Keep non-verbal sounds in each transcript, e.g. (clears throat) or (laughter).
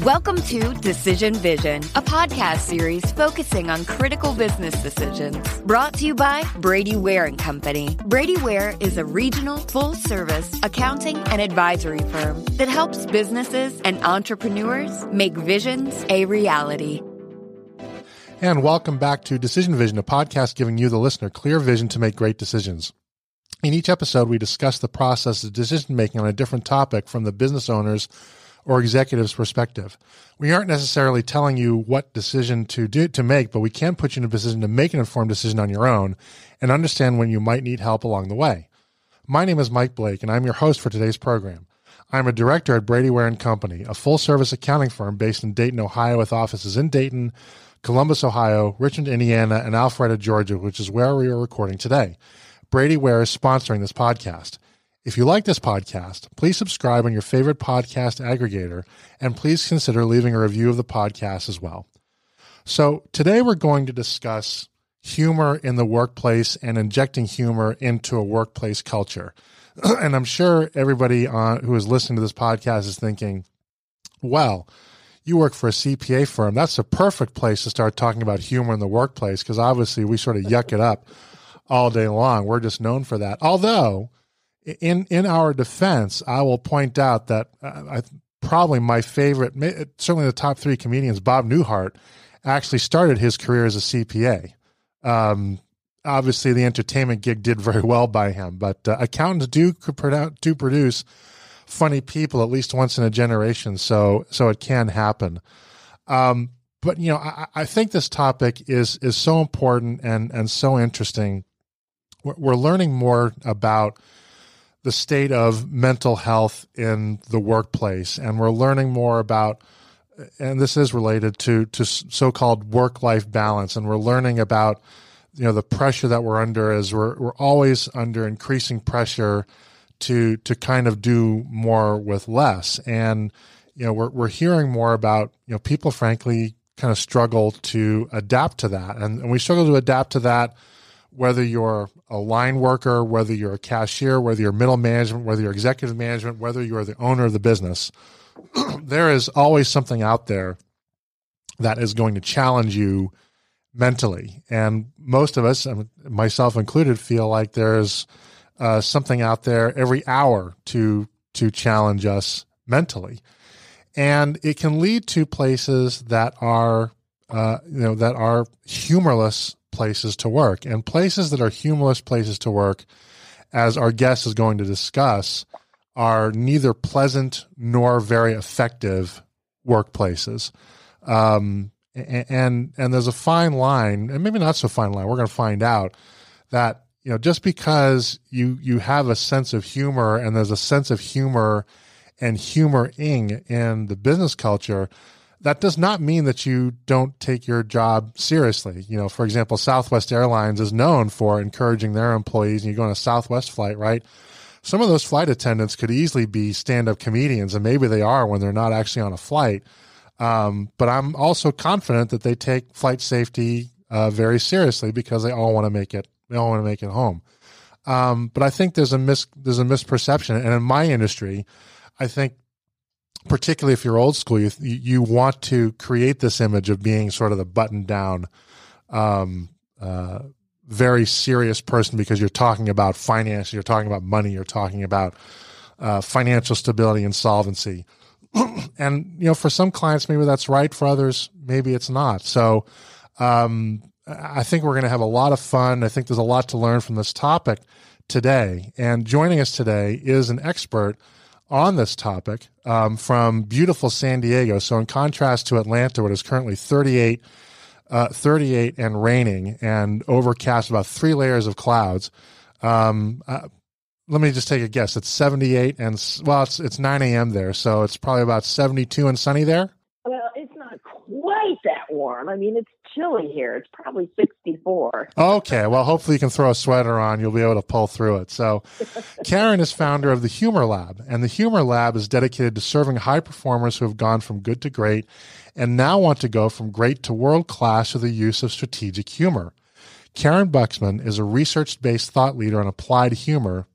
Welcome to Decision Vision, a podcast series focusing on critical business decisions. Brought to you by Brady Ware and Company. Brady Ware is a regional, full-service accounting and advisory firm that helps businesses and entrepreneurs make visions a reality. And welcome back to Decision Vision, a podcast giving you, the listener, clear vision to make great decisions. In each episode, we discuss the process of decision making on a different topic from the business owner's or executive's perspective. We aren't necessarily telling you what decision to do to make, but we can put you in a position to make an informed decision on your own and understand when you might need help along the way. My name is Mike Blake, and I'm your host for today's program. I'm a director at Brady Ware and Company, a full-service accounting firm based in Dayton, Ohio, with offices in Dayton, Columbus, Ohio, Richmond, Indiana, and Alpharetta, Georgia, which is where we are recording today. Brady Ware is sponsoring this podcast. If you like this podcast, please subscribe on your favorite podcast aggregator and please consider leaving a review of the podcast as well. So, today we're going to discuss humor in the workplace and injecting humor into a workplace culture. (clears throat) and I'm sure everybody on, who is listening to this podcast is thinking, well, you work for a CPA firm. That's a perfect place to start talking about humor in the workplace because obviously we sort of yuck it up all day long. We're just known for that. Although, in in our defense, I will point out that uh, I, probably my favorite, certainly the top three comedians, Bob Newhart, actually started his career as a CPA. Um, obviously, the entertainment gig did very (laughs) well by him, but uh, accountants do do produce funny people at least once in a generation, so so it can happen. Um, but you know, I, I think this topic is is so important and and so interesting we're learning more about the state of mental health in the workplace. And we're learning more about and this is related to to so-called work-life balance. And we're learning about you know the pressure that we're under is we're we're always under increasing pressure to to kind of do more with less. And you know we're we're hearing more about you know people frankly kind of struggle to adapt to that. And, and we struggle to adapt to that whether you're a line worker, whether you're a cashier, whether you're middle management, whether you're executive management, whether you're the owner of the business, (clears throat) there is always something out there that is going to challenge you mentally. And most of us, myself included, feel like there's uh, something out there every hour to to challenge us mentally, and it can lead to places that are uh, you know that are humorless places to work. And places that are humorless places to work, as our guest is going to discuss, are neither pleasant nor very effective workplaces. Um, and and there's a fine line, and maybe not so fine line. We're going to find out that you know just because you you have a sense of humor and there's a sense of humor and humoring in the business culture that does not mean that you don't take your job seriously. You know, for example, Southwest Airlines is known for encouraging their employees, and you go on a Southwest flight, right? Some of those flight attendants could easily be stand up comedians, and maybe they are when they're not actually on a flight. Um, but I'm also confident that they take flight safety uh, very seriously because they all want to make it. They all want to make it home. Um, but I think there's a mis there's a misperception, and in my industry, I think particularly if you're old school, you you want to create this image of being sort of the button down, um, uh, very serious person because you're talking about finance, you're talking about money, you're talking about uh, financial stability and solvency. (clears throat) and you know, for some clients, maybe that's right. For others, maybe it's not. So, um, I think we're going to have a lot of fun. I think there's a lot to learn from this topic today. And joining us today is an expert on this topic um, from beautiful San Diego. So, in contrast to Atlanta, where it is currently 38, uh, 38 and raining and overcast, about three layers of clouds. Um, uh, let me just take a guess. It's 78 and well, it's it's 9 a.m. there, so it's probably about 72 and sunny there. Well, it's not quite that warm. I mean, it's chilly here. It's probably 64. Okay. Well, hopefully you can throw a sweater on. You'll be able to pull through it. So, (laughs) Karyn is founder of the Humor Lab, and the Humor Lab is dedicated to serving high performers who have gone from good to great and now want to go from great to world class with the use of strategic humor. Karyn Buxman is a research based thought leader on applied humor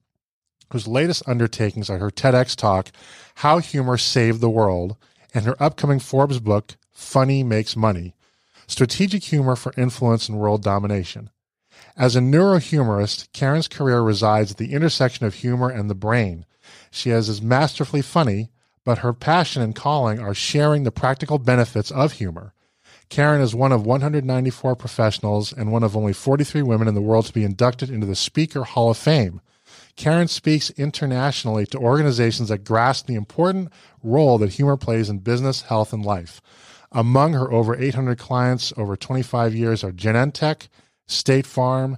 whose latest undertakings are her TEDx talk, How Humor Saved the World, and her upcoming Forbes book, Funny Makes Money Strategic Humor for Influence and World Domination. As a neurohumorist, Karyn's career resides at the intersection of humor and the brain. She is as masterfully funny, but her passion and calling are sharing the practical benefits of humor. Karyn is one of 194 professionals and one of only 43 women in the world to be inducted into the Speaker Hall of Fame. Karyn speaks internationally to organizations that grasp the important role that humor plays in business, health, and life. Among her over 800 clients over 25 years are Genentech, State Farm,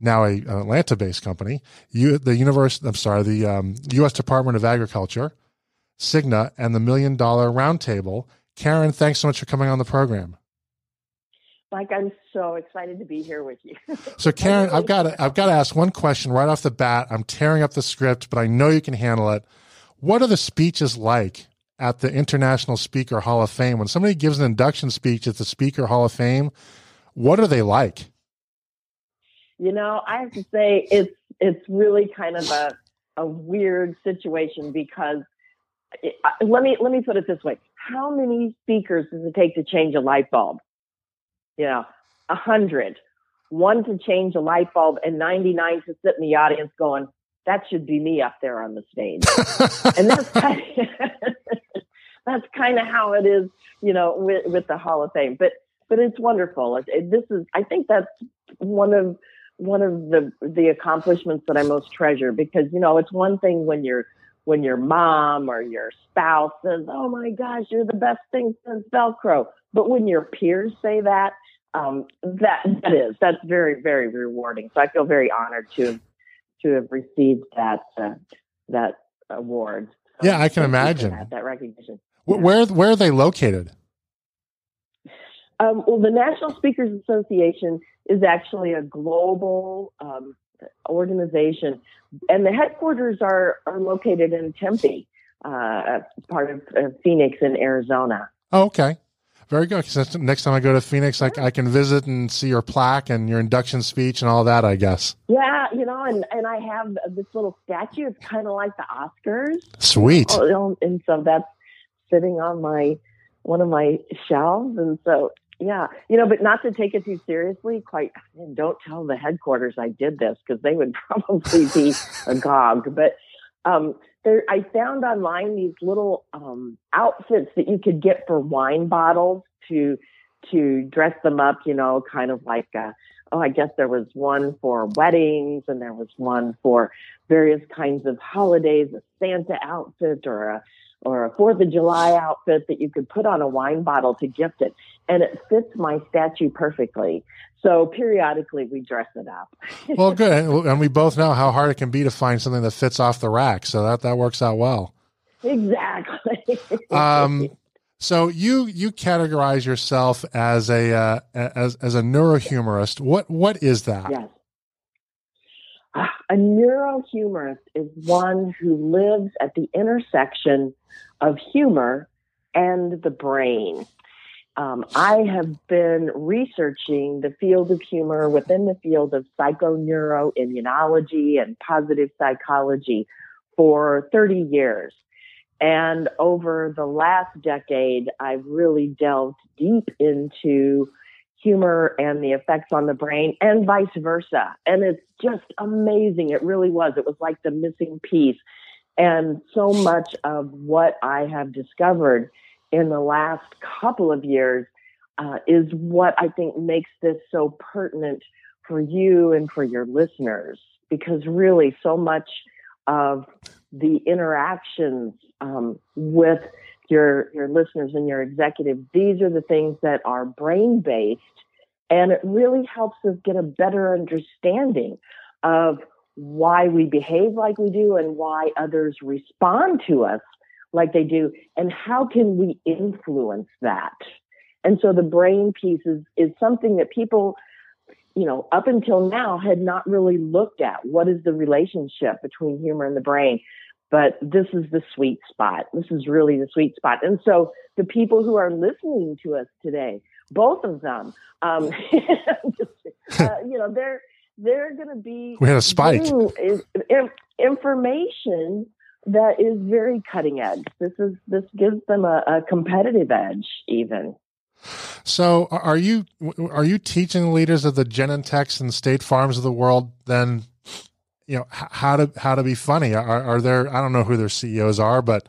now a, an Atlanta-based company, U, the Universe, I'm sorry, the um, U.S. Department of Agriculture, Cigna, and the Million Dollar Roundtable. Karyn, thanks so much for coming on the program. Mike, I'm so excited to be here with you. so, (laughs) Karyn, I've got to, I've got to ask one question right off the bat. I'm tearing up the script, but I know you can handle it. What are the speeches like at the International Speaker Hall of Fame? When somebody gives an induction speech at the Speaker Hall of Fame, what are they like? You know, I have to say it's it's really kind of a a weird situation because it, let me let me put it this way: How many speakers does it take to change a light bulb? You know, a hundred, one to change a light bulb, and ninety nine to sit in the audience going, "That should be me up there on the stage." (laughs) and that's (laughs) kind of, that's kind of how it is, you know, with with the Hall of Fame. But but it's wonderful. It, it, this is, I think, that's one of one of the the accomplishments that I most treasure because you know it's one thing when you're when your mom or your spouse says, "Oh my gosh, you're the best thing since Velcro," but when your peers say that, um, that that is that's very very rewarding. So I feel very honored to to have received that uh, that award. So yeah, I can imagine that, that, recognition. Where where are they located? Um, well, the National Speakers Association is actually a global um, organization, and the headquarters are, are located in Tempe, uh, part of uh, Phoenix in Arizona. Oh, okay. Very good. Because next time I go to Phoenix, I, I, can visit and see your plaque and your induction speech and all that. I guess. Yeah, you know, and and I have this little statue. It's kind of like the Oscars. Sweet. Oh, and so that's sitting on my one of my shelves, and so yeah, you know, but not to take it too seriously. Quite, don't tell the headquarters I did this because they would (laughs) probably be agog. But um, there, I found online these little um, outfits that you could get for wine bottles to to dress them up. You know, kind of like a, oh, I guess there was one for weddings and there was one for various kinds of holidays, a Santa outfit or a or a Fourth of July outfit that you could put on a wine bottle to gift it. And it fits my statue perfectly. So periodically we dress it up. (laughs) well, good. And we both know how hard it can be to find something that fits off the rack. So that, that works out well. Exactly. (laughs) um, so you you categorize yourself as a uh, as as a neurohumorist. What what is that? Yes. A neurohumorist is one who lives at the intersection of humor and the brain. Um, I have been researching the field of humor within the field of psychoneuroimmunology and positive psychology for 30 years. And over the last decade, I've really delved deep into humor and the effects on the brain and vice versa. And it's just amazing. It really was. It was like the missing piece. And so much of what I have discovered in the last couple of years uh, is what I think makes this so pertinent for you and for your listeners. Because really, so much of the interactions um, with your your listeners and your executives. These are the things that are brain based, and it really helps us get a better understanding of why we behave like we do and why others respond to us like they do, and how can we influence that. And so the brain piece is, is something that people, you know, up until now had not really looked at. What is the relationship between humor and the brain? But this is the sweet spot. This is really the sweet spot. And so the people who are listening to us today, both of them, um, (laughs) uh, you know, they're they're going to be we had a spike information that is very cutting edge. This is this gives them a, a competitive edge, even. So, are you are you teaching leaders of the Genentechs and State Farms of the world then, you know, how to how to be funny? Are, are there I don't know who their CEOs are, but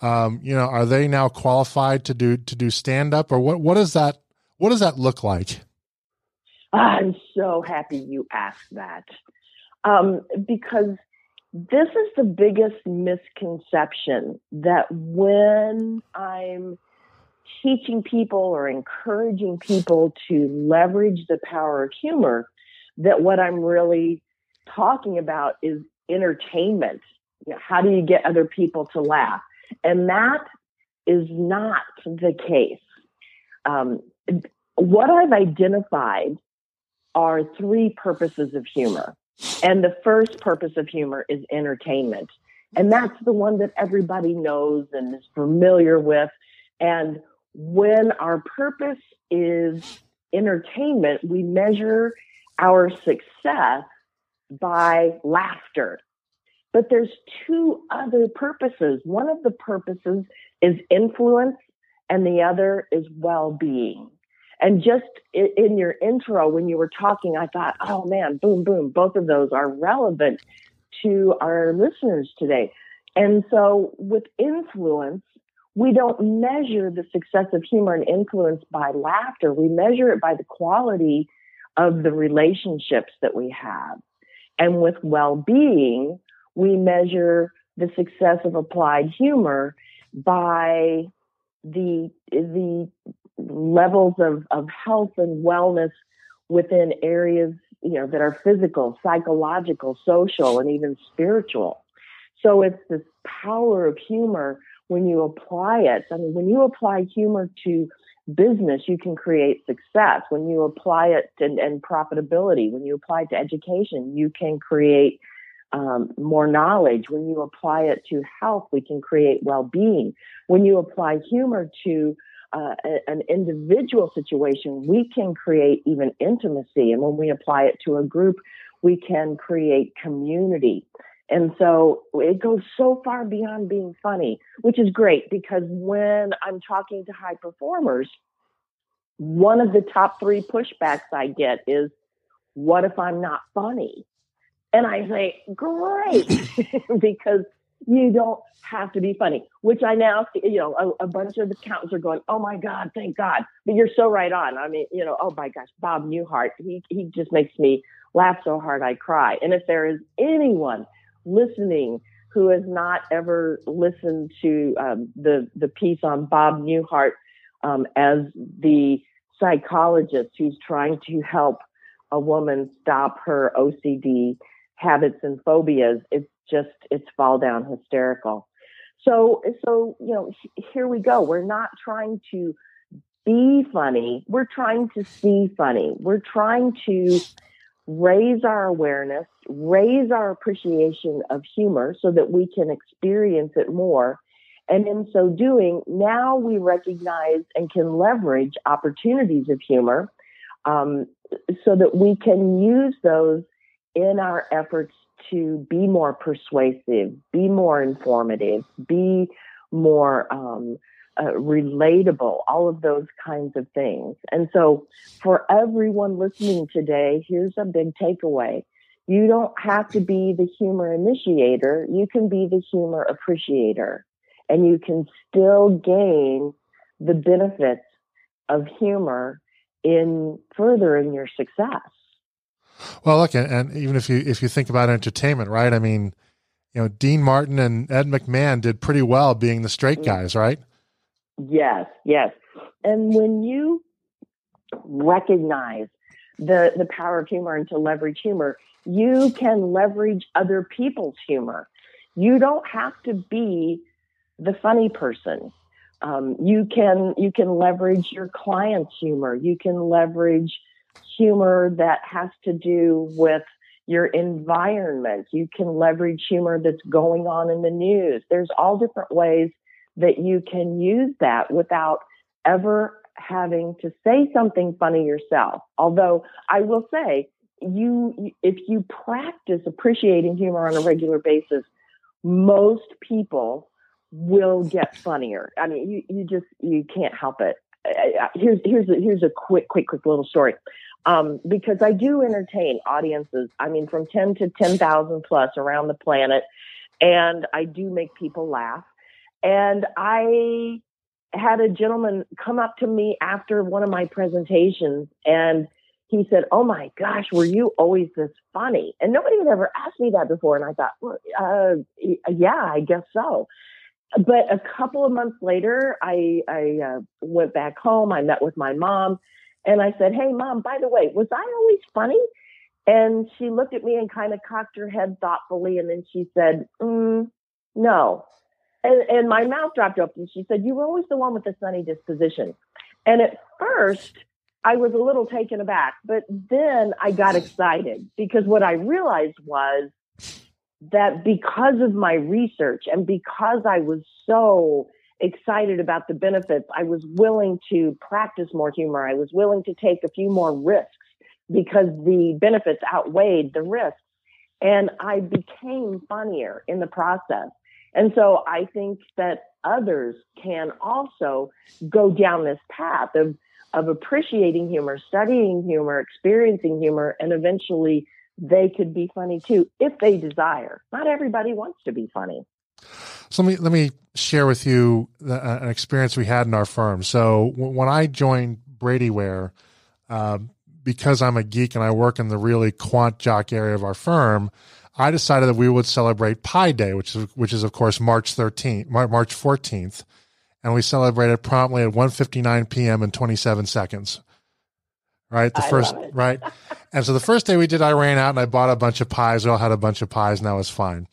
um, you know, are they now qualified to do to do stand up, or what? What does that what does that look like? I'm so happy you asked that um, because this is the biggest misconception that when I'm teaching people or encouraging people to leverage the power of humor, that what I'm really talking about is entertainment. You know, how do you get other people to laugh? And that is not the case. Um, what I've identified are three purposes of humor. And the first purpose of humor is entertainment. And that's the one that everybody knows and is familiar with. And when our purpose is entertainment, we measure our success by laughter. But there's two other purposes. One of the purposes is influence, and the other is well being. And just in your intro, when you were talking, I thought, oh man, boom, boom, both of those are relevant to our listeners today. And so with influence, we don't measure the success of humor and influence by laughter. We measure it by the quality of the relationships that we have. And with well being, we measure the success of applied humor by the, the levels of, of health and wellness within areas, you know, that are physical, psychological, social, and even spiritual. So it's this power of humor when you apply it. I mean, when you apply humor to business, you can create success. When you apply it to, and profitability, when you apply it to education, you can create um, more knowledge. When you apply it to health, we can create well-being. When you apply humor to uh, an individual situation, we can create even intimacy. And when we apply it to a group, we can create community. And so it goes so far beyond being funny, which is great because when I'm talking to high performers, one of the top three pushbacks I get is, what if I'm not funny? And I say, great, (laughs) because you don't have to be funny, which I now, you know, a, a, bunch of accountants are going, oh my God, thank God. But you're so right on. I mean, you know, oh my gosh, Bob Newhart, he, he just makes me laugh so hard I cry. And if there is anyone listening who has not ever listened to um, the the piece on Bob Newhart um, as the psychologist who's trying to help a woman stop her OCD habits and phobias, it's just it's fall down hysterical. So so you know here we go. We're not trying to be funny. We're trying to see funny. We're trying to raise our awareness, raise our appreciation of humor so that we can experience it more. And in so doing, now we recognize and can leverage opportunities of humor um, so that we can use those in our efforts to be more persuasive, be more informative, be more um, uh, relatable, all of those kinds of things. And so, for everyone listening today, here's a big takeaway. You don't have to be the humor initiator, you can be the humor appreciator, and you can still gain the benefits of humor in furthering your success. Well, look, and even if you if you think about entertainment, right? I mean, you know, Dean Martin and Ed McMahon did pretty well being the straight guys, right? Yes, yes. And when you recognize the the power of humor and to leverage humor, you can leverage other people's humor. You don't have to be the funny person. Um, you can you can leverage your client's humor. You can leverage humor that has to do with your environment. You can leverage humor that's going on in the news. There's all different ways that you can use that without ever having to say something funny yourself. Although I will say, you if you practice appreciating humor on a regular basis, most people will get funnier. I mean, you, you just, you can't help it. Here's, here's, a, here's a quick, quick, quick little story. Um, because I do entertain audiences. I mean, from 10 to 10,000 plus around the planet. And I do make people laugh. And I had a gentleman come up to me after one of my presentations and he said, Oh my gosh, were you always this funny? And nobody had ever asked me that before. And I thought, well, uh, yeah, I guess so. But a couple of months later, I, I uh, went back home. I met with my mom and I said, Hey, mom, by the way, was I always funny? And she looked at me and kind of cocked her head thoughtfully. And then she said, mm, No. And, and my mouth dropped open. She said, You were always the one with the sunny disposition. And at first, I was a little taken aback, but then I got excited because what I realized was that because of my research and because I was so excited about the benefits, I was willing to practice more humor. I was willing to take a few more risks because the benefits outweighed the risks. And I became funnier in the process. And so I think that others can also go down this path of of appreciating humor, studying humor, experiencing humor, and eventually they could be funny too if they desire. Not everybody wants to be funny. So let me let me share with you the, uh, an experience we had in our firm. So w- when I joined Brady Ware, uh, because I'm a geek and I work in the really quant jock area of our firm, I decided that we would celebrate Pi Day, which is which is of course March 13th, March 14th, and we celebrated promptly at 1:59 p.m. and 27 seconds. Right, the I first right, (laughs) and so the first day we did, I ran out and I bought a bunch of pies. We all had a bunch of pies, and that was fine.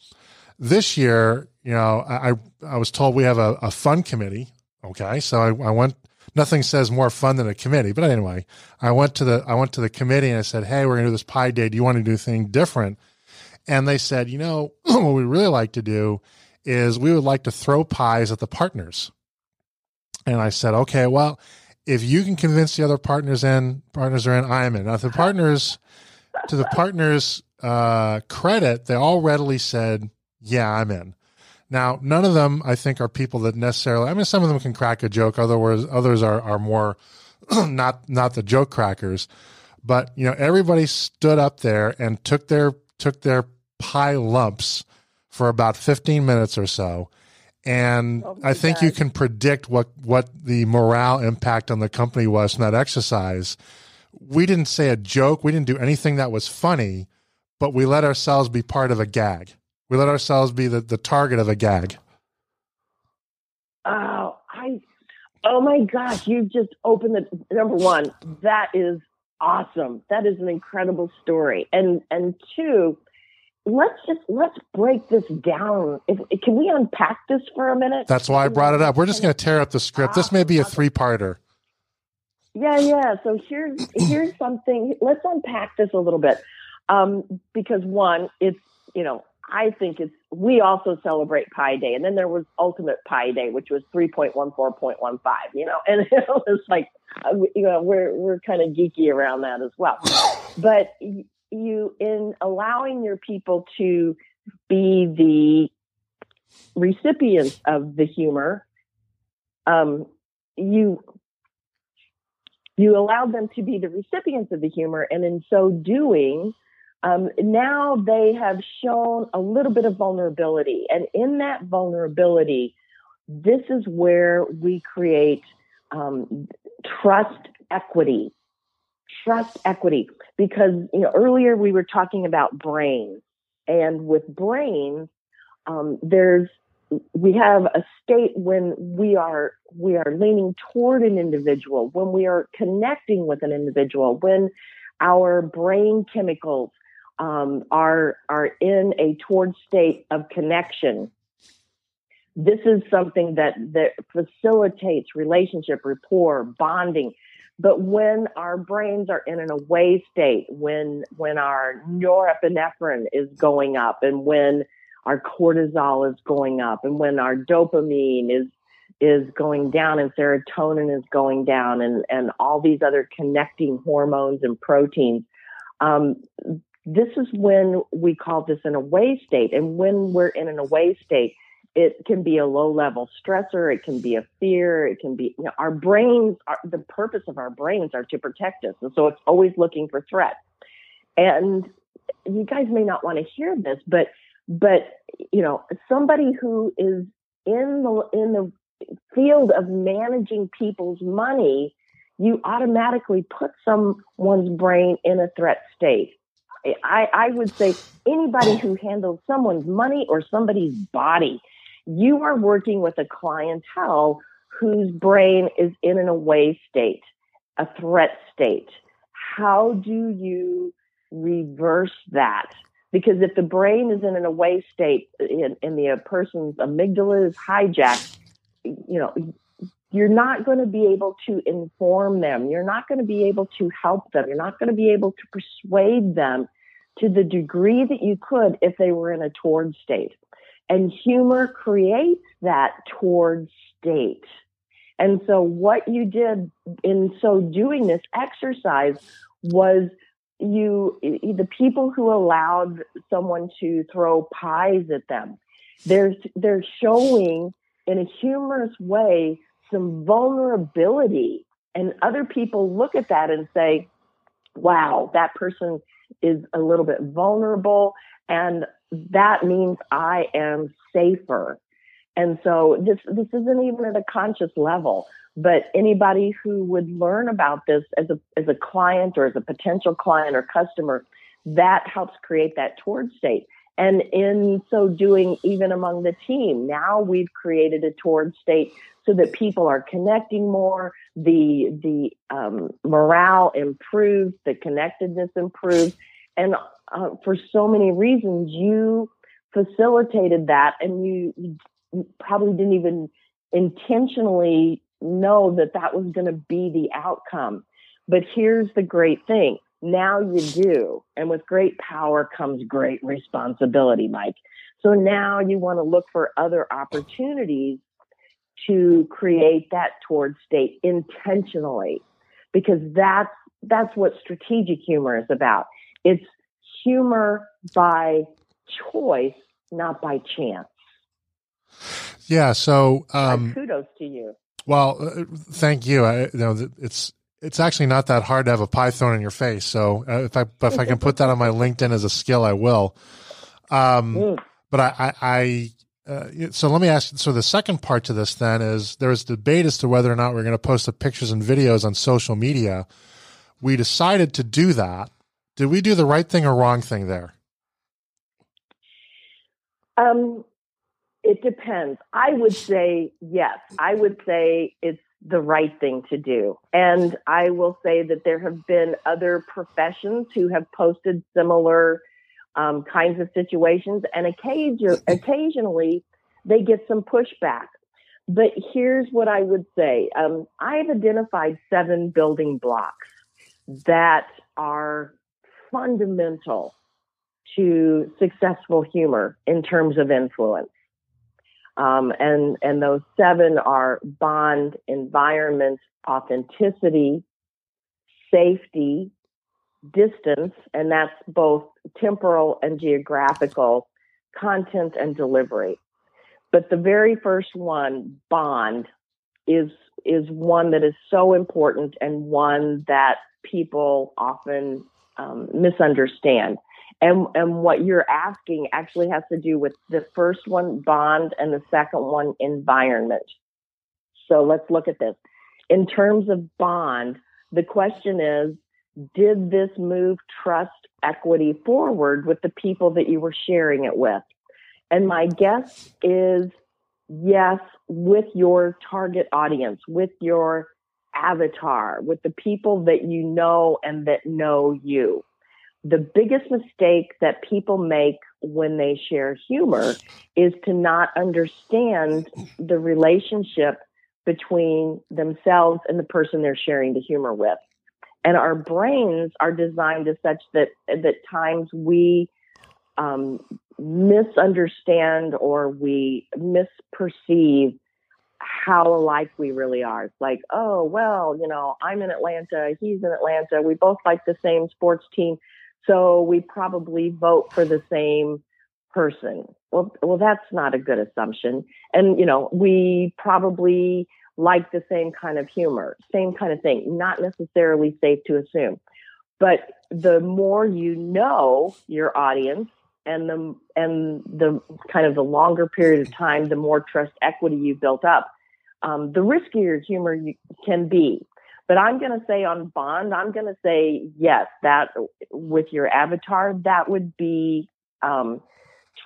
This year, you know, I I was told we have a, a fun committee. Okay, so I, I went. Nothing says more fun than a committee, but anyway, I went to the I went to the committee and I said, "Hey, we're going to do this pie day. Do you want to do anything different?" And they said, "You know, (clears throat) what we really like to do is we would like to throw pies at the partners." And I said, okay, well, if you can convince the other partners in, partners are in, I'm in. Now, the partners, to the partners' uh, credit, they all readily said, yeah, I'm in. Now, none of them, I think, are people that necessarily. I mean, some of them can crack a joke. Otherwise, others are are more (clears throat) not not the joke crackers. But you know, everybody stood up there and took their took their pie lumps for about 15 minutes or so, and oh I think God. you can predict what what the morale impact on the company was from that exercise. We didn't say a joke, we didn't do anything that was funny, but we let ourselves be part of a gag. We let ourselves be the, the target of a gag. Oh, I oh my gosh, you just opened the number one. That is awesome. That is an incredible story. And and two, let's just let's break this down. If, can we unpack this for a minute? That's why I brought it up. We're just going to tear up the script. This may be a three-parter. Yeah, yeah. So here's here's something. Let's unpack this a little bit, um, because one, it's you know I think it's we also celebrate Pi Day, and then there was Ultimate Pi Day, which was three point one four point one five. You know, and (laughs) it was like you know we're we're kind of geeky around that as well. (gasps) But you in allowing your people to be the recipients of the humor um, you you allowed them to be the recipients of the humor and in so doing um, now they have shown a little bit of vulnerability and in that vulnerability this is where we create um, trust equity. Trust equity. Because you know earlier we were talking about brains. And with brains um, there's we have a state when we are we are leaning toward an individual when we are connecting with an individual when our brain chemicals um, are are in a toward state of connection this is something that that facilitates relationship rapport bonding but when our brains are in an away state, when when our norepinephrine is going up, and when our cortisol is going up, and when our dopamine is is going down, and serotonin is going down, and and all these other connecting hormones and proteins, um, this is when we call this an away state. And when we're in an away state, it can be a low level stressor. It can be a fear. It can be, you know, our brains are the purpose of our brains are to protect us. And so it's always looking for threat. And you guys may not want to hear this, but, but, you know, somebody who is in the, in the field of managing people's money, you automatically put someone's brain in a threat state. I, I would say anybody who handles someone's money or somebody's body, you are working with a clientele whose brain is in an away state, a threat state. How do you reverse that? Because if the brain is in an away state and, the uh, person's amygdala is hijacked, you know, you're not going to be able to inform them. You're not going to be able to help them. You're not going to be able to persuade them to the degree that you could if they were in a toward state. And humor creates that toward state. And so what you did in so doing this exercise was you, the people who allowed someone to throw pies at them, they're, they're showing in a humorous way some vulnerability. And other people look at that and say, wow, that person is a little bit vulnerable. And that means I am safer. And so this, this isn't even at a conscious level, but anybody who would learn about this as a, as a client or as a potential client or customer, that helps create that toward state. And in so doing, even among the team, now we've created a toward state so that people are connecting more, the the um, morale improves, the connectedness improves, and uh, for so many reasons, you facilitated that, and you, you probably didn't even intentionally know that that was going to be the outcome. But here's the great thing. Now you do. And with great power comes great responsibility, Mike. So now you want to look for other opportunities to create that toward state intentionally because that's that's what strategic humor is about. It's humor by choice, not by chance. Yeah. So, um, kudos to you. Well, uh, thank you. I, you know, it's it's actually not that hard to have a pie thrown in your face. So, uh, if I if I can put that on my LinkedIn as a skill, I will. Um, (laughs) mm. But I, I, I uh, so let me ask. So the second part to this then is there is debate as to whether or not we're going to post the pictures and videos on social media. We decided to do that. Did we do the right thing or wrong thing there? Um, it depends. I would say yes. I would say it's the right thing to do. And I will say that there have been other professions who have posted similar um, kinds of situations, and occasion, (laughs) occasionally they get some pushback. But here's what I would say um, I've identified seven building blocks that are fundamental to successful humor in terms of influence. Um, and, and those seven are bond, environment, authenticity, safety, distance, and that's both temporal and geographical, content and delivery. But the very first one, bond, is is one that is so important and one that people often um, misunderstand. And and what you're asking actually has to do with the first one, bond, and the second one, environment. So let's look at this. In terms of bond, the question is did this move trust equity forward with the people that you were sharing it with? And my guess is yes, with your target audience, with your avatar, with the people that you know and that know you. The biggest mistake that people make when they share humor is to not understand the relationship between themselves and the person they're sharing the humor with and our brains are designed as such that that times we um, misunderstand or we misperceive how alike we really are. It's like, oh well, you know, I'm in Atlanta, he's in Atlanta, we both like the same sports team. So we probably vote for the same person. Well, well, that's not a good assumption. And, you know, we probably like the same kind of humor, same kind of thing, not necessarily safe to assume. But the more you know your audience and the and the kind of the longer period of time, the more trust equity you've built up, um, the riskier humor you can be. But I'm going to say on Bond, I'm going to say yes, that with your avatar, that would be um,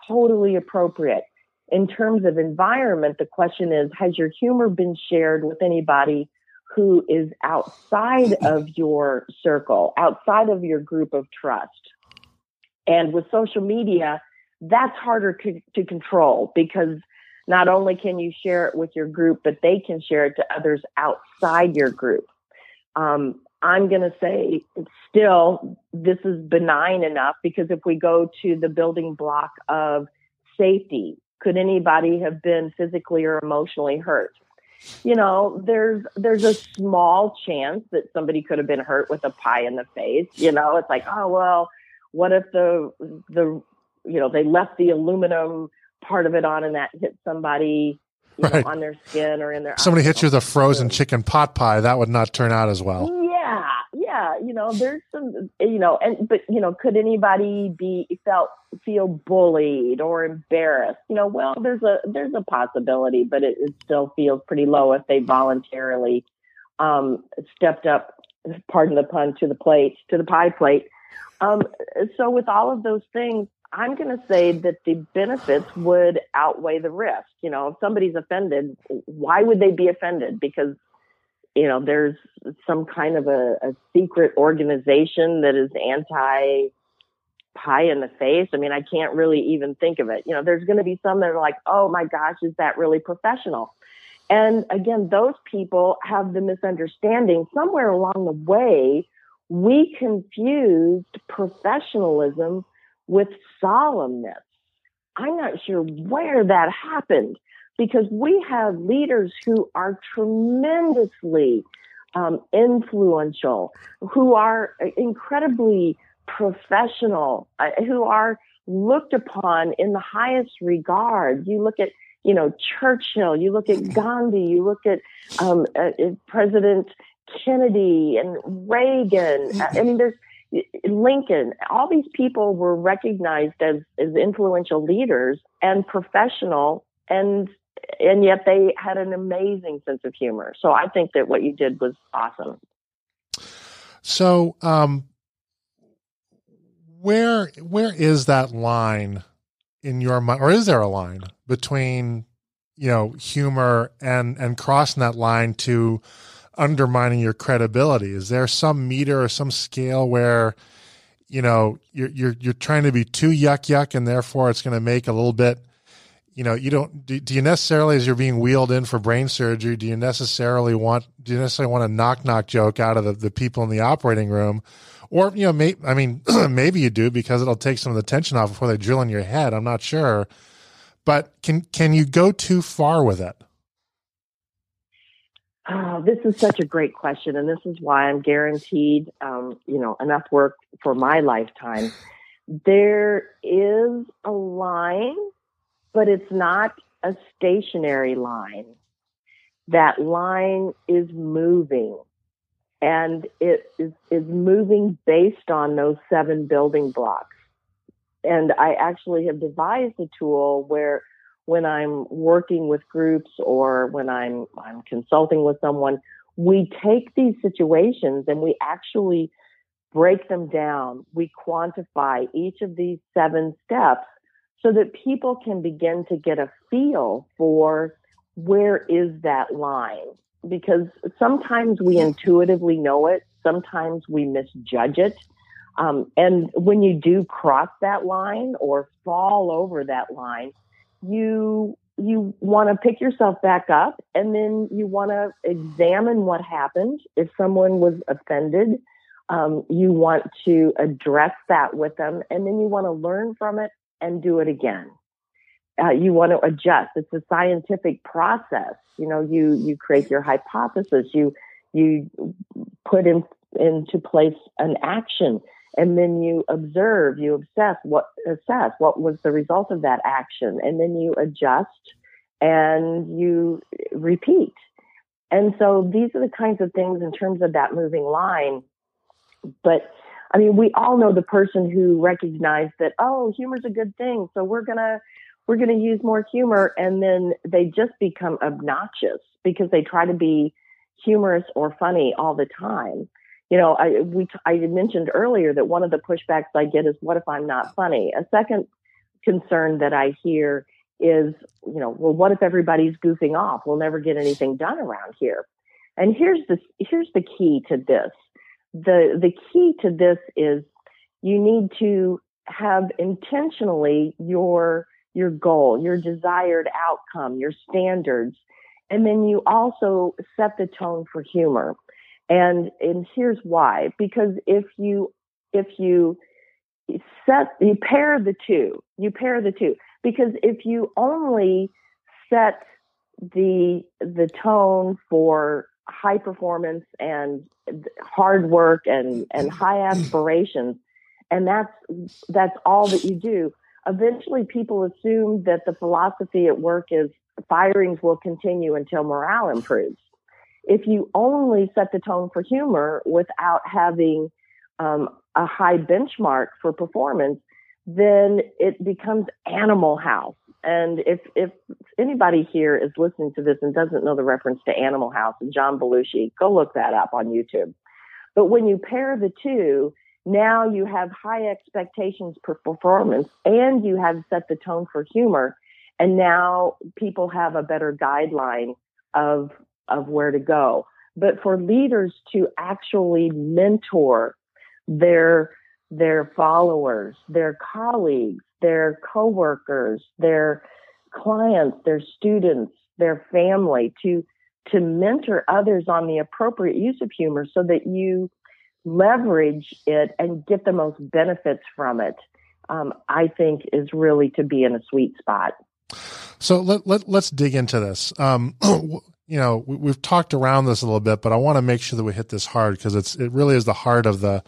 totally appropriate. In terms of environment, the question is Has your humor been shared with anybody who is outside of your circle, outside of your group of trust? And with social media, that's harder to, to control because not only can you share it with your group, but they can share it to others outside your group. Um, I'm going to say still, this is benign enough because if we go to the building block of safety, could anybody have been physically or emotionally hurt? You know, there's there's a small chance that somebody could have been hurt with a pie in the face. You know, it's like, oh well, what if the the you know they left the aluminum part of it on and that hit somebody right. know, on their skin or in their somebody hits you with a frozen chicken pot pie that would not turn out as well. Yeah yeah you know there's some you know and but you know could anybody be felt feel bullied or embarrassed? You know well there's a there's a possibility but it, it still feels pretty low if they voluntarily um stepped up pardon the pun to the plate to the pie plate um so with all of those things I'm going to say that the benefits would outweigh the risk. You know, if somebody's offended, why would they be offended? Because, you know, there's some kind of a, a secret organization that is anti pie in the face. I mean, I can't really even think of it. You know, there's going to be some that are like, oh my gosh, is that really professional? And again, those people have the misunderstanding somewhere along the way. We confused professionalism with solemnness. I'm not sure where that happened because we have leaders who are tremendously um, influential, who are incredibly professional, uh, who are looked upon in the highest regard. You look at, you know, Churchill, you look at Gandhi, you look at um, uh, President Kennedy and Reagan. (laughs) I mean, there's Lincoln, all these people were recognized as, as influential leaders and professional and and yet they had an amazing sense of humor. So I think that what you did was awesome. So um where where is that line in your mind or is there a line between you know humor and and crossing that line to undermining your credibility? Is there some meter or some scale where you know you're you're you're trying to be too yuck yuck, and therefore it's going to make a little bit. You know, you don't. Do, do, you necessarily, as you're being wheeled in for brain surgery, do you necessarily want do you necessarily want a knock knock joke out of the, the people in the operating room, or you know, may, I mean, (clears throat) maybe you do because it'll take some of the tension off before they drill in your head. I'm not sure, but can can you go too far with it? Oh, this is such a great question, and this is why I'm guaranteed, um, you know, enough work for my lifetime. There is a line, but it's not a stationary line. That line is moving, and it is, is moving based on those seven building blocks. And I actually have devised a tool where when I'm working with groups or when I'm, I'm consulting with someone, we take these situations and we actually break them down. We quantify each of these seven steps so that people can begin to get a feel for where is that line. Because sometimes we intuitively know it, sometimes we misjudge it. Um, and when you do cross that line or fall over that line, you you want to pick yourself back up and then you want to examine what happened. If someone was offended um, you want to address that with them and then you want to learn from it and do it again. Uh, you want to adjust. It's a scientific process. You know you you create your hypothesis. You you put in into place an action and then you observe, you obsess what assess what was the result of that action, and then you adjust and you repeat. And so these are the kinds of things in terms of that moving line. But I mean, we all know the person who recognized that, oh, humor's a good thing, so we're gonna we're gonna use more humor, and then they just become obnoxious because they try to be humorous or funny all the time you know, I we I mentioned earlier that one of the pushbacks I get is, "What if I'm not funny?" A second concern that I hear is, you know, well, what if everybody's goofing off? We'll never get anything done around here. And here's the here's the key to this. The the key to this is you need to have intentionally your your goal, your desired outcome, your standards, and then you also set the tone for humor. And and here's why. Because if you if you set you pair the two, you pair the two. Because if you only set the the tone for high performance and hard work and and high aspirations and that's that's all that you do eventually people assume that the philosophy at work is firings will continue until morale improves if you only set the tone for humor without having um, a high benchmark for performance, then it becomes Animal House. And if if anybody here is listening to this and doesn't know the reference to Animal House and John Belushi, go look that up on YouTube. But when you pair the two, now you have high expectations for performance and you have set the tone for humor. And now people have a better guideline of of where to go. But for leaders to actually mentor their their followers, their colleagues, their coworkers, their clients, their students, their family to to mentor others on the appropriate use of humor so that you leverage it and get the most benefits from it, um, I think is really to be in a sweet spot. So let, let, let's dig into this. Um, (clears throat) you know, we, have talked around this a little bit, but I want to make sure that we hit this hard because it's it really is the heart of the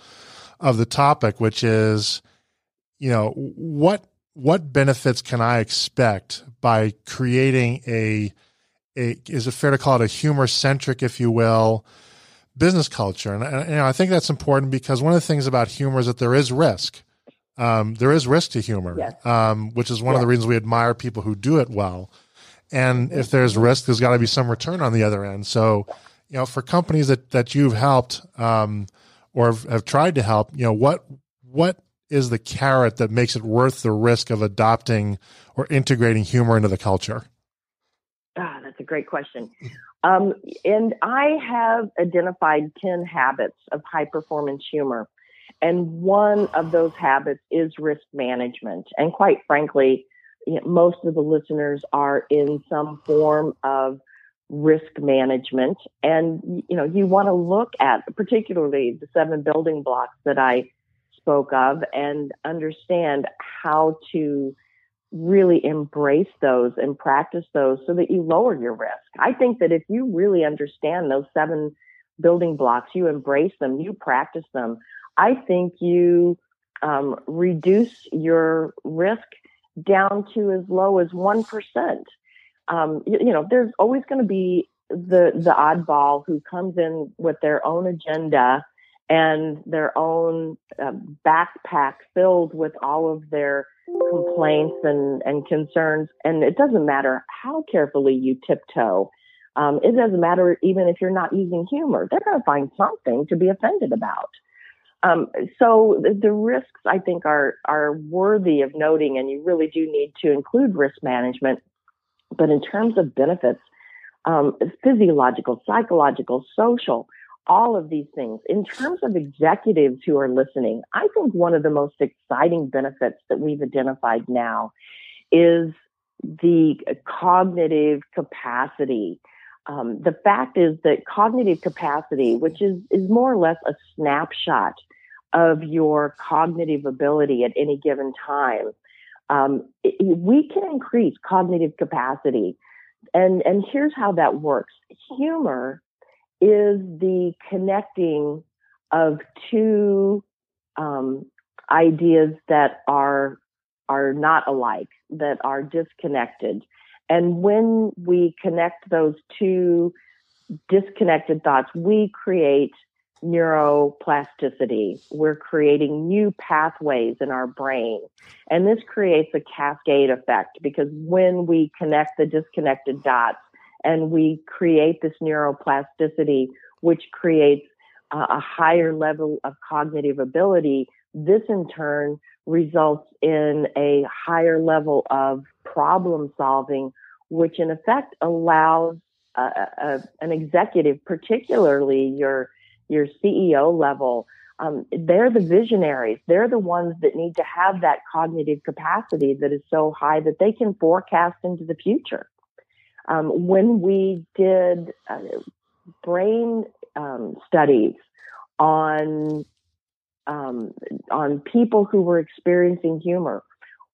of the topic, which is, you know, what what benefits can I expect by creating a a is it fair to call it a humor centric, if you will, business culture? And, and you know, I think that's important because one of the things about humor is that there is risk. Um, there is risk to humor, yes. um, which is one yes. of the reasons we admire people who do it well. And if there's risk, there's got to be some return on the other end. So, you know, for companies that, that you've helped um, or have, have tried to help, you know, what what is the carrot that makes it worth the risk of adopting or integrating humor into the culture? Ah, that's a great question. Um, and I have identified 10 habits of high performance humor. And one of those habits is risk management. And quite frankly, you know, most of the listeners are in some form of risk management and you know you want to look at particularly the seven building blocks that I spoke of and understand how to really embrace those and practice those so that you lower your risk. I think that if you really understand those seven building blocks, you embrace them, you practice them, I think you um, reduce your risk down to as low as 1%. Um, you, you know, there's always going to be the, the oddball who comes in with their own agenda and their own uh, backpack filled with all of their complaints and, and concerns. And it doesn't matter how carefully you tiptoe. Um, it doesn't matter even if you're not using humor. They're going to find something to be offended about. Um, so the, the, risks, I think, are are worthy of noting, and you really do need to include risk management. But in terms of benefits, um, physiological, psychological, social, all of these things. In terms of executives who are listening, I think one of the most exciting benefits that we've identified now is the cognitive capacity um, the fact is that cognitive capacity, which is, is more or less a snapshot of your cognitive ability at any given time, um, we can increase cognitive capacity. And, and here's how that works. Humor is the connecting of two um, ideas that are are not alike, that are disconnected. And when we connect those two disconnected thoughts, we create neuroplasticity. We're creating new pathways in our brain. And this creates a cascade effect because when we connect the disconnected dots and we create this neuroplasticity, which creates a higher level of cognitive ability, this in turn results in a higher level of problem solving, which in effect allows uh, uh, an executive, particularly your your CEO level, um, they're the visionaries. They're the ones that need to have that cognitive capacity that is so high that they can forecast into the future. Um, when we did uh, brain um, studies on um, on people who were experiencing humor,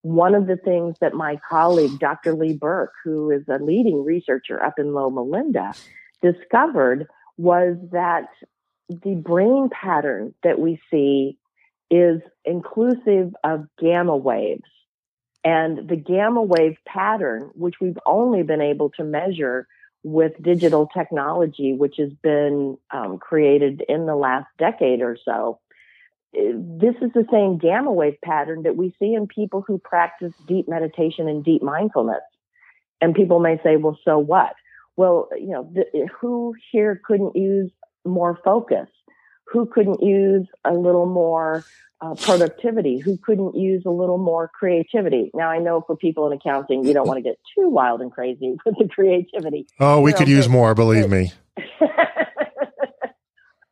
one of the things that my colleague, Dr. Lee Berk, who is a leading researcher up in Loma Linda, discovered was that the brain pattern that we see is inclusive of gamma waves. And the gamma wave pattern, which we've only been able to measure with digital technology, which has been um, created in the last decade or so, this is the same gamma wave pattern that we see in people who practice deep meditation and deep mindfulness. And people may say, well, so what? Well, you know, the, who here couldn't use more focus? Who couldn't use a little more uh, productivity? Who couldn't use a little more creativity? Now, I know for people in accounting, you don't want to get too wild and crazy (laughs) with the creativity. Oh, we you could know, use but, more, believe me. (laughs)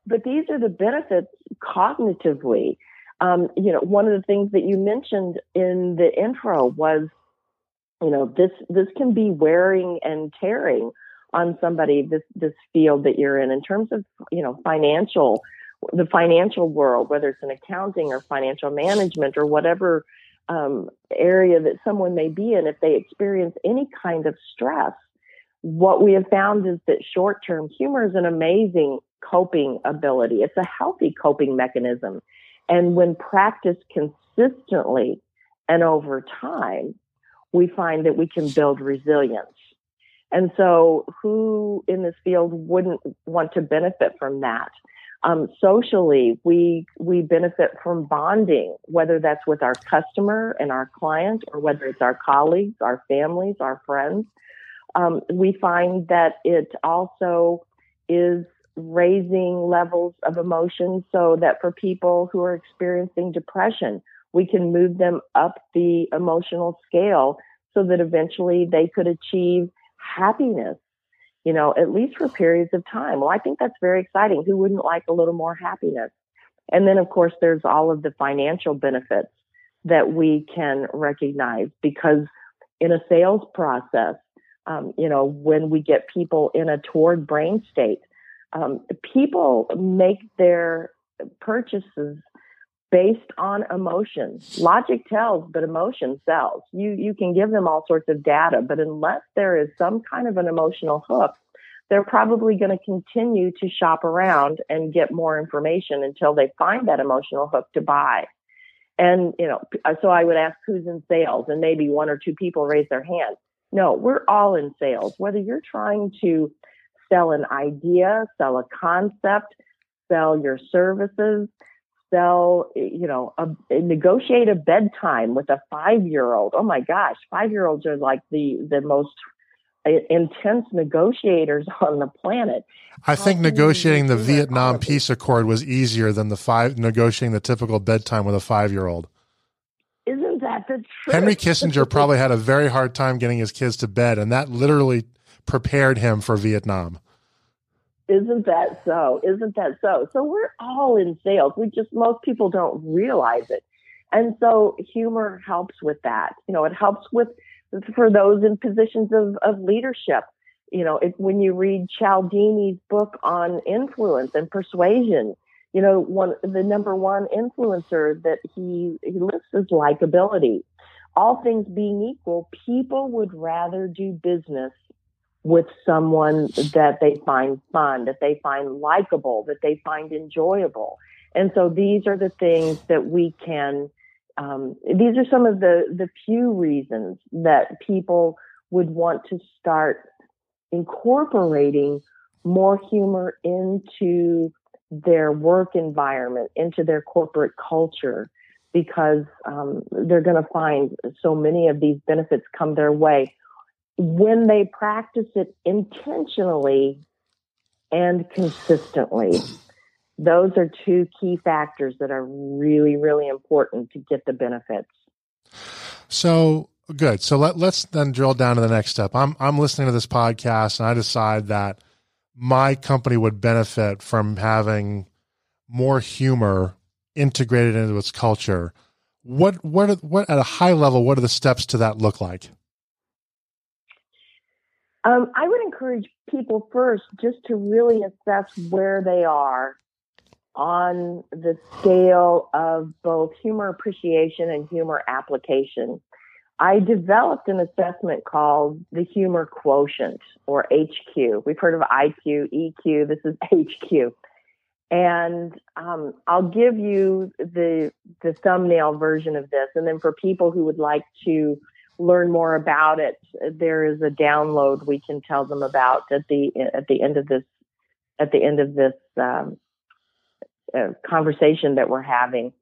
but these are the benefits cognitively. Um, you know, one of the things that you mentioned in the intro was, you know, this this can be wearing and tearing on somebody this this field that you're in in terms of you know financial the financial world whether it's in accounting or financial management or whatever um, area that someone may be in if they experience any kind of stress what we have found is that short term humor is an amazing coping ability. It's a healthy coping mechanism. And when practiced consistently and over time we find that we can build resilience and so, who in this field wouldn't want to benefit from that? Um, socially, we we benefit from bonding, whether that's with our customer and our client, or whether it's our colleagues, our families, our friends. Um, we find that it also is raising levels of emotion, so that for people who are experiencing depression, we can move them up the emotional scale, so that eventually they could achieve happiness, you know, at least for periods of time. Well, I think that's very exciting. Who wouldn't like a little more happiness? And then, of course, there's all of the financial benefits that we can recognize because in a sales process, um, you know, when we get people in a toward brain state, um, people make their purchases based on emotions. Logic tells, but emotion sells. You you can give them all sorts of data, but unless there is some kind of an emotional hook, they're probably going to continue to shop around and get more information until they find that emotional hook to buy. And you know, uh, so I would ask who's in sales, and maybe one or two people raise their hand. No, we're all in sales. Whether you're trying to sell an idea, sell a concept, sell your services, sell, you know, a, negotiate a bedtime with a five year old. Oh my gosh, five year olds are like the, the most uh, intense negotiators (laughs) on the planet. I think negotiating the Vietnam peace accord was easier than the five negotiating the typical bedtime with a five year old. Isn't that the truth? Henry (laughs) Kissinger probably had a very hard time getting his kids to bed, and that literally prepared him for Vietnam. Isn't that so? Isn't that so? So we're all in sales. We just, most people don't realize it. And so humor helps with that. You know, it helps with, for those in positions of, of leadership. You know, when you read Cialdini's book on influence and persuasion, you know, one, the number one influencer that he, he lists is likability. All things being equal, people would rather do business with someone that they find fun, that they find likable, that they find enjoyable. And so these are the things that we can, um, these are some of the, the few reasons that people would want to start incorporating more humor into their work environment, into their corporate culture, because um, they're going to find so many of these benefits come their way when they practice it intentionally and consistently. Those are two key factors that are really, really important to get the benefits. So good. So let, let's then drill down to the next step. I'm I'm listening to this podcast and I decide that my company would benefit from having more humor integrated into its culture. What what what at a high level, what are the steps to that look like? Um, I would encourage people first just to really assess where they are on the scale of both humor appreciation and humor application. I developed an assessment called the humor quotient or HQ. We've heard of IQ, EQ. This is (laughs) HQ. And um, I'll give you the the thumbnail version of this, and then for people who would like to learn more about it, there is a download we can tell them about at the at the end of this at the end of this um, uh, conversation that we're having.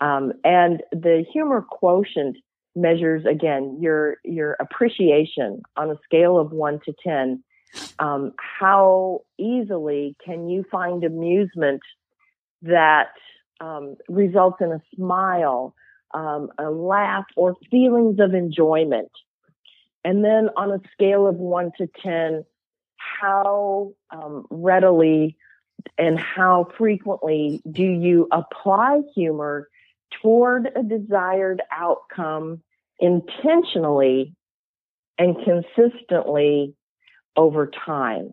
Um, and the humor quotient measures again your your appreciation on a scale of one to ten. Um, how easily can you find amusement that um, results in a smile um, a laugh, or feelings of enjoyment. And then on a scale of one to 10, how um, readily and how frequently do you apply humor toward a desired outcome intentionally and consistently over time?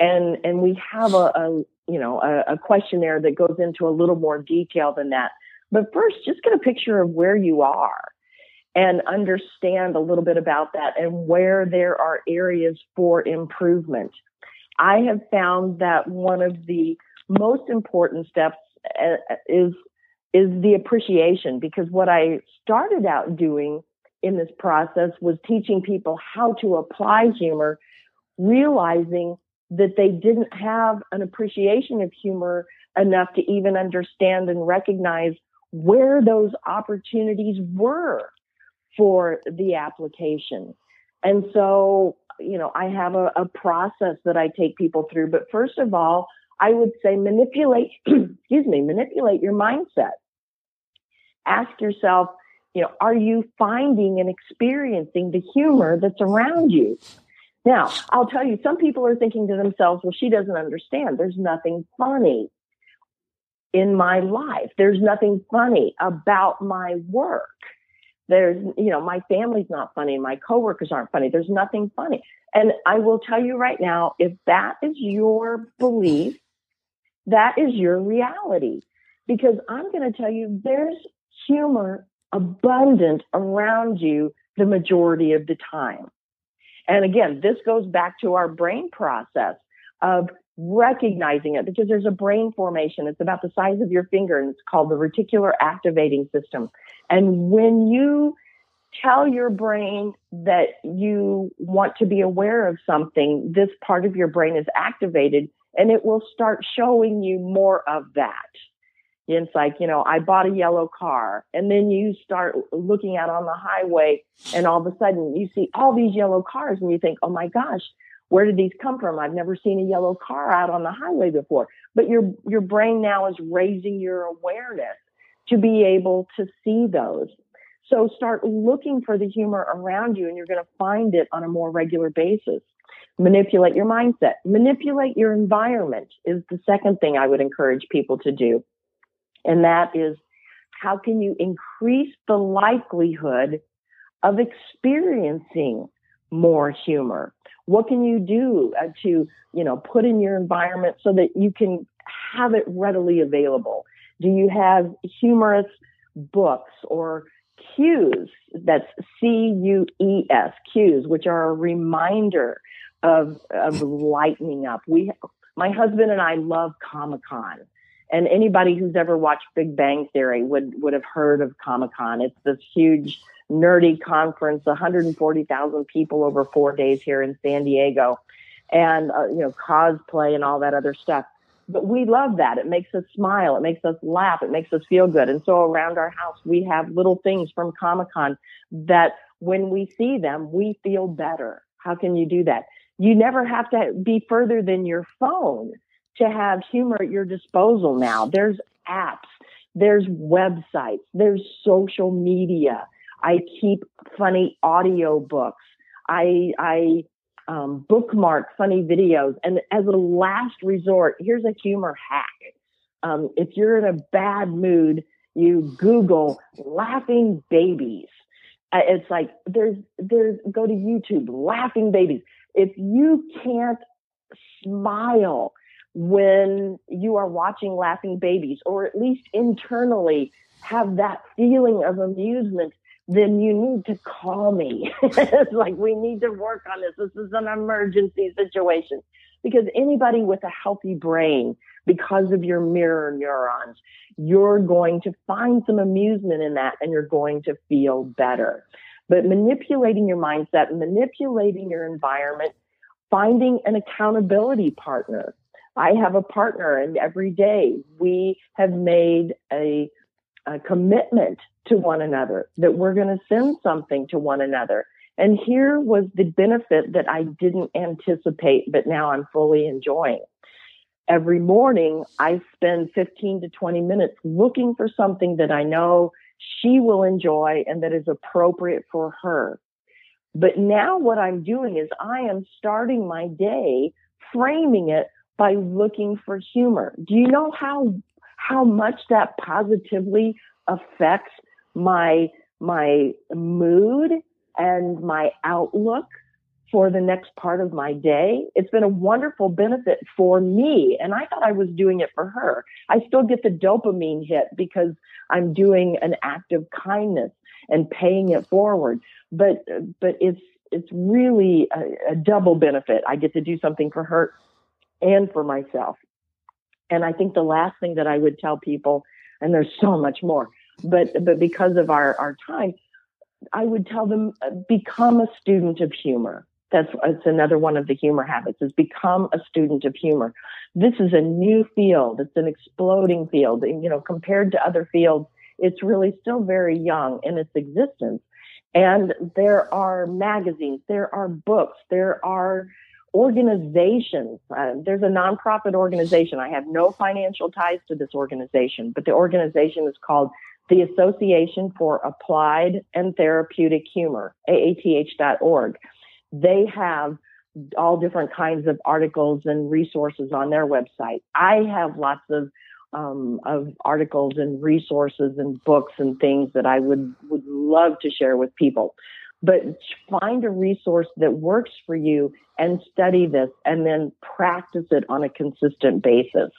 And, and we have a, a you know, a, a questionnaire that goes into a little more detail than that. But first, just get a picture of where you are and understand a little bit about that and where there are areas for improvement. I have found that one of the most important steps uh, is is the appreciation because what I started out doing in this process was teaching people how to apply humor, realizing that they didn't have an appreciation of humor enough to even understand and recognize where those opportunities were for the application. And so, you know, I have a, a process that I take people through. But first of all, I would say manipulate, (clears throat) excuse me, manipulate your mindset. Ask yourself, you know, are you finding and experiencing the humor that's around you? Now, I'll tell you, some people are thinking to themselves, well, she doesn't understand. There's nothing funny in my life. There's nothing funny about my work. There's, you know, my family's not funny. My coworkers aren't funny. There's nothing funny. And I will tell you right now, if that is your belief, that is your reality. Because I'm going to tell you, there's humor abundant around you the majority of the time. And again, this goes back to our brain process of recognizing it because there's a brain formation. It's about the size of your finger and it's called the reticular activating system. And when you tell your brain that you want to be aware of something, this part of your brain is activated and it will start showing you more of that. It's like, you know, I bought a yellow car and then you start looking out on the highway and all of a sudden you see all these yellow cars and you think, oh my gosh, where did these come from? I've never seen a yellow car out on the highway before. But your your brain now is raising your awareness to be able to see those. So start looking for the humor around you and you're going to find it on a more regular basis. Manipulate your mindset. Manipulate your environment is the second thing I would encourage people to do. And that is how can you increase the likelihood of experiencing more humor? What can you do uh, to, you know, put in your environment so that you can have it readily available? Do you have humorous books or cues? That's C-U-E-S, cues, which are a reminder of, of lightening up. We, my husband and I love Comic Con. And anybody who's ever watched Big Bang Theory would would have heard of Comic Con. It's this huge nerdy conference, 140,000 people over four days here in San Diego, and uh, you know cosplay and all that other stuff. But we love that. It makes us smile. It makes us laugh. It makes us feel good. And so around our house, we have little things from Comic Con that when we see them, we feel better. How can you do that? You never have to be further than your phone to have humor at your disposal now. There's apps, there's websites, there's social media. I keep funny audio books. I, I um, bookmark funny videos. And as a last resort, here's a humor hack. Um, if you're in a bad mood, you Google laughing babies. Uh, it's like there's there's go to YouTube laughing babies. If you can't smile when you are watching laughing babies, or at least internally have that feeling of amusement then you need to call me. (laughs) it's like we need to work on this. This is an emergency situation. Because anybody with a healthy brain, because of your mirror neurons, you're going to find some amusement in that and you're going to feel better. But manipulating your mindset, manipulating your environment, finding an accountability partner. I have a partner and every day we have made a, a commitment to one another, that we're going to send something to one another. And here was the benefit that I didn't anticipate, but now I'm fully enjoying. Every morning, I spend 15 to 20 minutes looking for something that I know she will enjoy and that is appropriate for her. But now what I'm doing is I am starting my day framing it by looking for humor. Do you know how how much that positively affects my my mood and my outlook for the next part of my day. It's been a wonderful benefit for me. And I thought I was doing it for her. I still get the dopamine hit because I'm doing an act of kindness and paying it forward. But, but it's, it's really a, a double benefit. I get to do something for her and for myself. And I think the last thing that I would tell people, and there's so much more, but but because of our our time, I would tell them uh, become a student of humor. That's it's another one of the humor habits is become a student of humor. This is a new field. It's an exploding field. And, you know, compared to other fields, it's really still very young in its existence. And there are magazines, there are books, there are organizations. Uh, there's a nonprofit organization. I have no financial ties to this organization, but the organization is called the Association for Applied and Therapeutic Humor, AATH.org. They have all different kinds of articles and resources on their website. I have lots of um, of articles and resources and books and things that I would would love to share with people. But find a resource that works for you and study this, and then practice it on a consistent basis.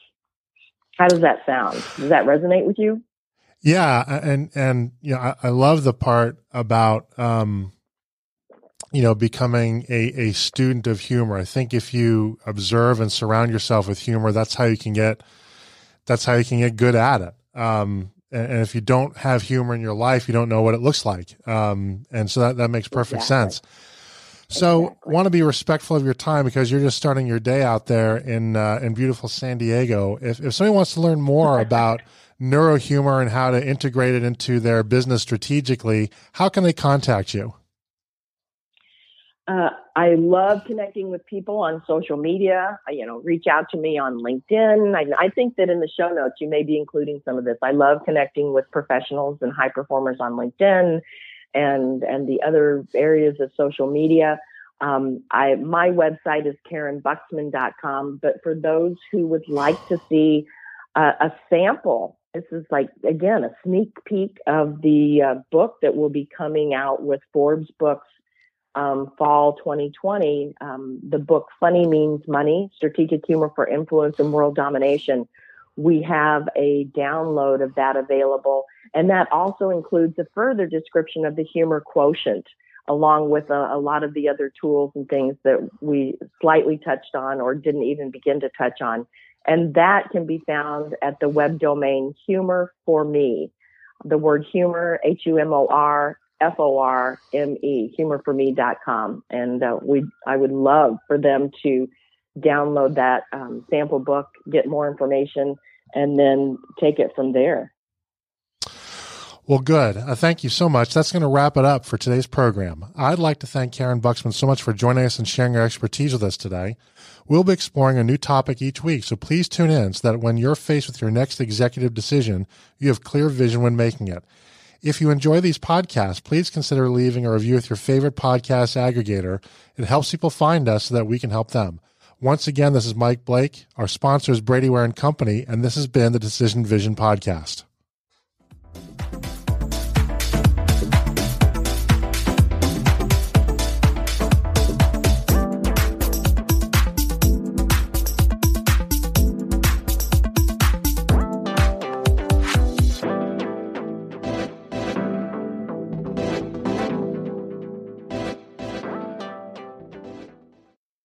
How does that sound? Does that resonate with you? Yeah, and and you know, I, I love the part about um, you know becoming a a student of humor. I think if you observe and surround yourself with humor, that's how you can get that's how you can get good at it. Um, and, and, if you don't have humor in your life, you don't know what it looks like. Um, and so that that makes perfect exactly. sense. So, exactly. want to be respectful of your time because you're just starting your day out there in uh, in beautiful San Diego. If if somebody wants to learn more (laughs) about neurohumor and how to integrate it into their business strategically, how can they contact you? Uh, I love connecting with people on social media. You know, reach out to me on LinkedIn. I, I, think that in the show notes you may be including some of this. I love connecting with professionals and high performers on LinkedIn, and and the other areas of social media. Um, I my website is KarynBuxman.com. But for those who would like to see uh, a sample this is like again a sneak peek of the uh, book that will be coming out with Forbes Books um, fall 2020. Um, the book "Funny Means Money: Strategic Humor for Influence and World Domination." We have a download of that available, and that also includes a further description of the humor quotient. Along with a, a, lot of the other tools and things that we slightly touched on or didn't even begin to touch on. And that can be found at the web domain Humor for Me. The word humor, H U M O R F O R M E, humorforme.com. And uh, we, I would love for them to download that um, sample book, get more information, and then take it from there. Well, good. Uh, thank you so much. That's going to wrap it up for today's program. I'd like to thank Karyn Buxman so much for joining us and sharing her expertise with us today. We'll be exploring a new topic each week, so please tune in so that when you're faced with your next executive decision, you have clear vision when making it. If you enjoy these podcasts, please consider leaving a review with your favorite podcast aggregator. It helps people find us so that we can help them. Once again, this is Mike Blake. Our sponsor is Brady Ware and Company, and this has been the Decision Vision Podcast.